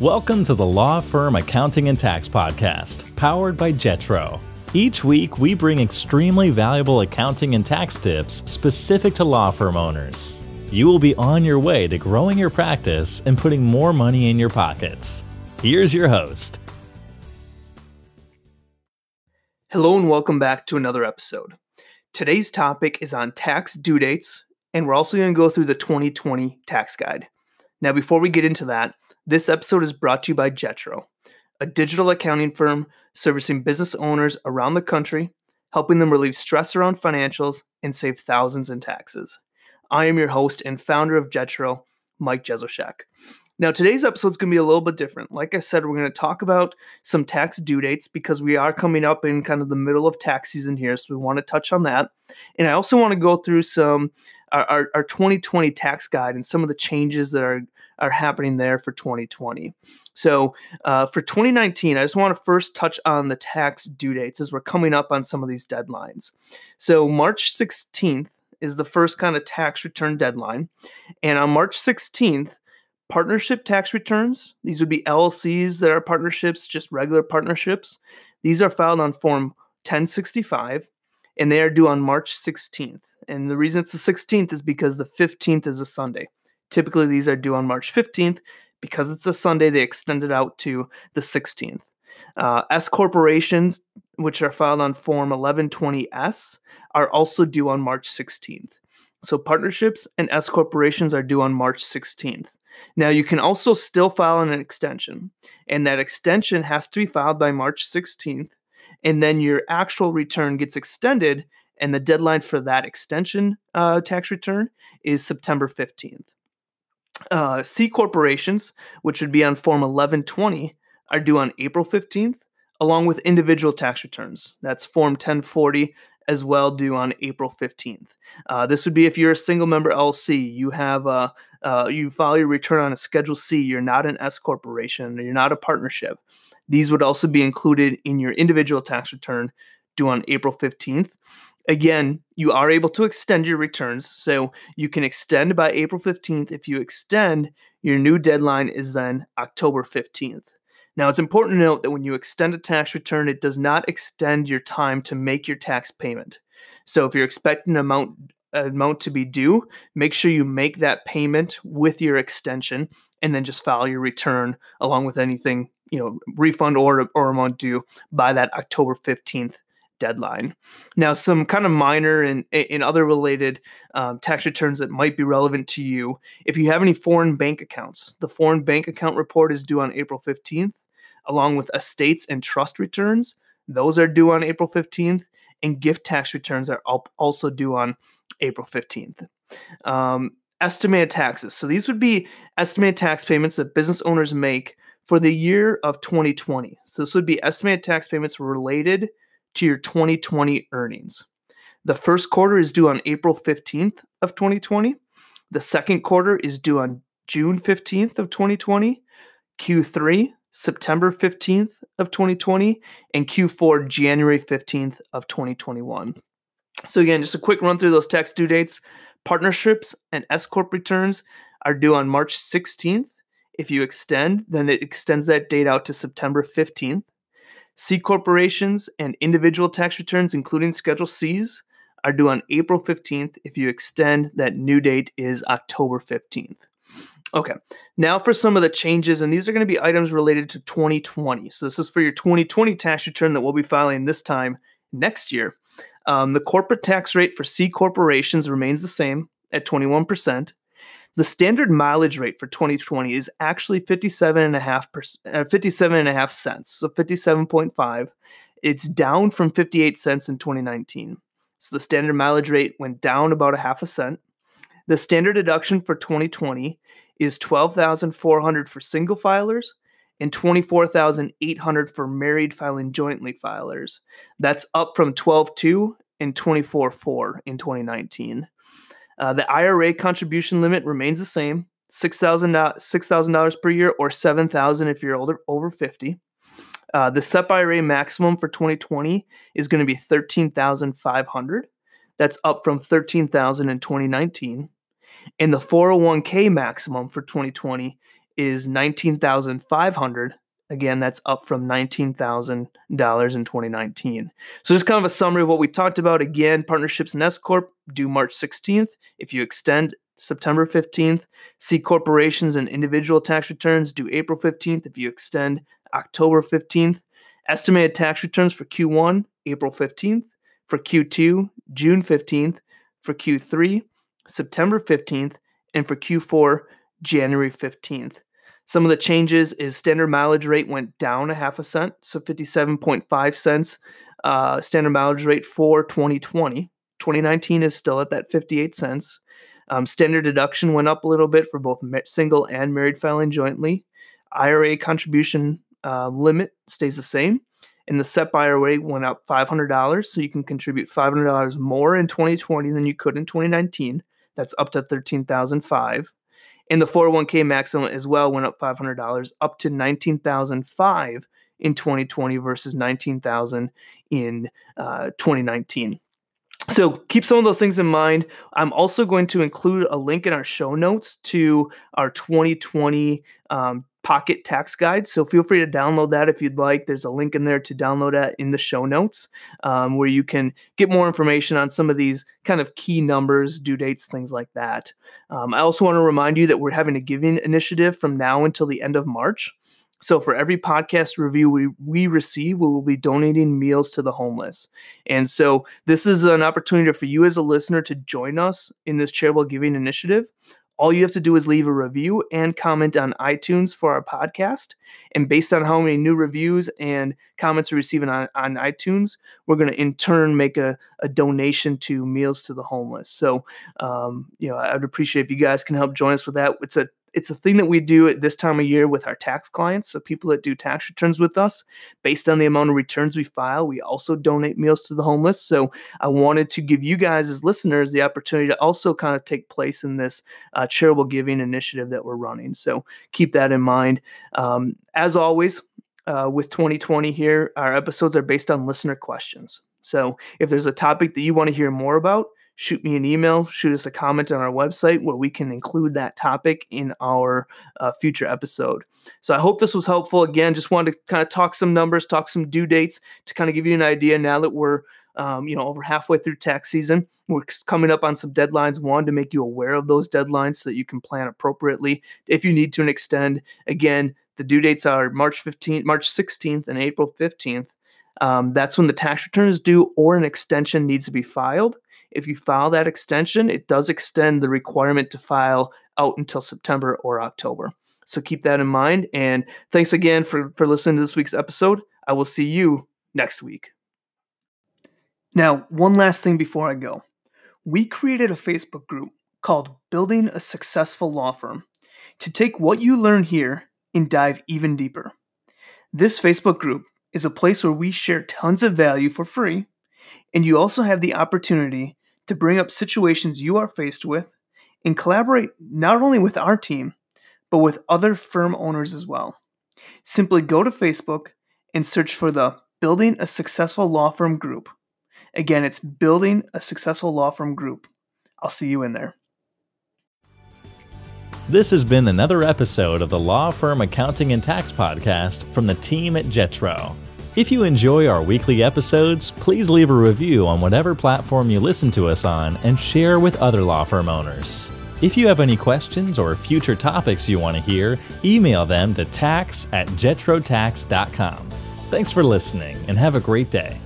Welcome to the Law Firm Accounting and Tax Podcast, powered by Jetro. Each week, we bring extremely valuable accounting and tax tips specific to law firm owners. You will be on your way to growing your practice and putting more money in your pockets. Here's your host. Hello, and welcome back to another episode. Today's topic is on tax due dates, and we're also going to go through the 2020 tax guide. Now, before we get into that, this episode is brought to you by Jetro, a digital accounting firm servicing business owners around the country, helping them relieve stress around financials and save thousands in taxes. I am your host and founder of Jetro, Mike Jesowshek. Now, today's episode is going to be a little bit different. Like I said, we're going to talk about some tax due dates because we are coming up in kind of the middle of tax season here. So we want to touch on that. And I also want to go through some our, our, our 2020 tax guide and some of the changes that are are happening there for 2020. So uh, for 2019, I just want to first touch on the tax due dates as we're coming up on some of these deadlines. So March 16th is the first kind of tax return deadline. And on March 16th, partnership tax returns, these would be LLCs that are partnerships, just regular partnerships. These are filed on Form 1065 and they are due on March 16th. And the reason it's the 16th is because the 15th is a Sunday. Typically, these are due on March 15th. Because it's a Sunday, they extend it out to the 16th. Uh, S corporations, which are filed on Form 1120S, are also due on March 16th. So partnerships and S corporations are due on March 16th. Now, you can also still file an extension, and that extension has to be filed by March 16th, and then your actual return gets extended, and the deadline for that extension uh, tax return is September 15th. Uh, C corporations, which would be on Form 1120, are due on April 15th, along with individual tax returns. That's Form 1040 as well, due on April 15th. Uh, this would be if you're a single member LLC, you have a, uh, you file your return on a Schedule C, you're not an S corporation, you're not a partnership. These would also be included in your individual tax return due on April 15th. Again, you are able to extend your returns. So you can extend by April 15th. If you extend, your new deadline is then October 15th. Now, it's important to note that when you extend a tax return, it does not extend your time to make your tax payment. So if you're expecting an amount amount to be due, make sure you make that payment with your extension and then just file your return along with anything, you know, refund or or amount due by that October 15th deadline. Now, some kind of minor and, in other related um, tax returns that might be relevant to you. If you have any foreign bank accounts, the foreign bank account report is due on April 15th, along with estates and trust returns. Those are due on April 15th, and gift tax returns are also due on April 15th. Um, estimated taxes. So these would be estimated tax payments that business owners make for the year of 2020. So this would be estimated tax payments related to your 2020 earnings. The first quarter is due on April 15th of 2020. The second quarter is due on June 15th of 2020. Q3 September 15th of 2020 and Q4 January 15th of 2021. So again, just a quick run through those tax due dates. Partnerships and S corp returns are due on March 16th. If you extend, then it extends that date out to September 15th. C corporations and individual tax returns, including Schedule Cs, are due on April 15th. If you extend, that new date is October 15th. Okay, now for some of the changes, and these are going to be items related to 2020. So, this is for your 2020 tax return that we'll be filing this time next year. Um, the corporate tax rate for C corporations remains the same at 21%. The standard mileage rate for 2020 is actually 57.5 uh, 57 and a half cents, so 57.5. It's down from 58 cents in 2019. So the standard mileage rate went down about a half a cent. The standard deduction for 2020 is 12,400 for single filers and 24,800 for married filing jointly filers. That's up from 12.2 and 24.4 in 2019. Uh, the IRA contribution limit remains the same $6,000 $6, per year or 7000 if you're older, over 50. Uh, the SEP IRA maximum for 2020 is going to be 13500 That's up from 13000 in 2019. And the 401k maximum for 2020 is 19,500 Again, that's up from $19,000 in 2019. So, just kind of a summary of what we talked about. Again, partnerships and S Corp due March 16th. If you extend September 15th, C corporations and individual tax returns due April 15th. If you extend October 15th, estimated tax returns for Q1, April 15th, for Q2, June 15th, for Q3, September 15th, and for Q4, January 15th. Some of the changes is standard mileage rate went down a half a cent, so 57.5 cents uh, standard mileage rate for 2020. 2019 is still at that 58 cents. Um, standard deduction went up a little bit for both single and married filing jointly. IRA contribution uh, limit stays the same. And the SEP IRA went up $500, so you can contribute $500 more in 2020 than you could in 2019. That's up to 13,005. And the 401k maximum as well went up $500 up to 19,005 in 2020 versus 19,000 in uh, 2019. So keep some of those things in mind. I'm also going to include a link in our show notes to our 2020 um, Pocket Tax Guide. So feel free to download that if you'd like. There's a link in there to download that in the show notes um, where you can get more information on some of these kind of key numbers, due dates, things like that. Um, I also want to remind you that we're having a giving initiative from now until the end of March. So for every podcast review we, we receive, we will be donating meals to the homeless. And so this is an opportunity for you as a listener to join us in this charitable giving initiative. All you have to do is leave a review and comment on iTunes for our podcast. And based on how many new reviews and comments we're receiving on, on iTunes, we're going to in turn make a, a donation to Meals to the Homeless. So, um, you know, I'd appreciate if you guys can help join us with that. It's a it's a thing that we do at this time of year with our tax clients. So people that do tax returns with us, based on the amount of returns we file, we also donate meals to the homeless. So I wanted to give you guys as listeners the opportunity to also kind of take place in this uh, charitable giving initiative that we're running. So keep that in mind. Um, as always, uh, with 2020 here, our episodes are based on listener questions. So if there's a topic that you want to hear more about, shoot me an email, shoot us a comment on our website where we can include that topic in our uh, future episode. So I hope this was helpful. Again, just wanted to kind of talk some numbers, talk some due dates to kind of give you an idea now that we're um, you know over halfway through tax season. We're coming up on some deadlines. One to make you aware of those deadlines so that you can plan appropriately if you need to and extend. Again, the due dates are March 15th, March 16th, and April 15th. Um, that's when the tax return is due or an extension needs to be filed. If you file that extension, it does extend the requirement to file out until September or October. So keep that in mind. And thanks again for, for listening to this week's episode. I will see you next week. Now, one last thing before I go. We created a Facebook group called Building a Successful Law Firm to take what you learn here and dive even deeper. This Facebook group is a place where we share tons of value for free, and you also have the opportunity to bring up situations you are faced with and collaborate not only with our team, but with other firm owners as well. Simply go to Facebook and search for the Building a Successful Law Firm group. Again, it's Building a Successful Law Firm group. I'll see you in there. This has been another episode of the Law Firm Accounting and Tax Podcast from the team at Jetro. If you enjoy our weekly episodes, please leave a review on whatever platform you listen to us on and share with other law firm owners. If you have any questions or future topics you want to hear, email them to tax at jetrotax.com. Thanks for listening and have a great day.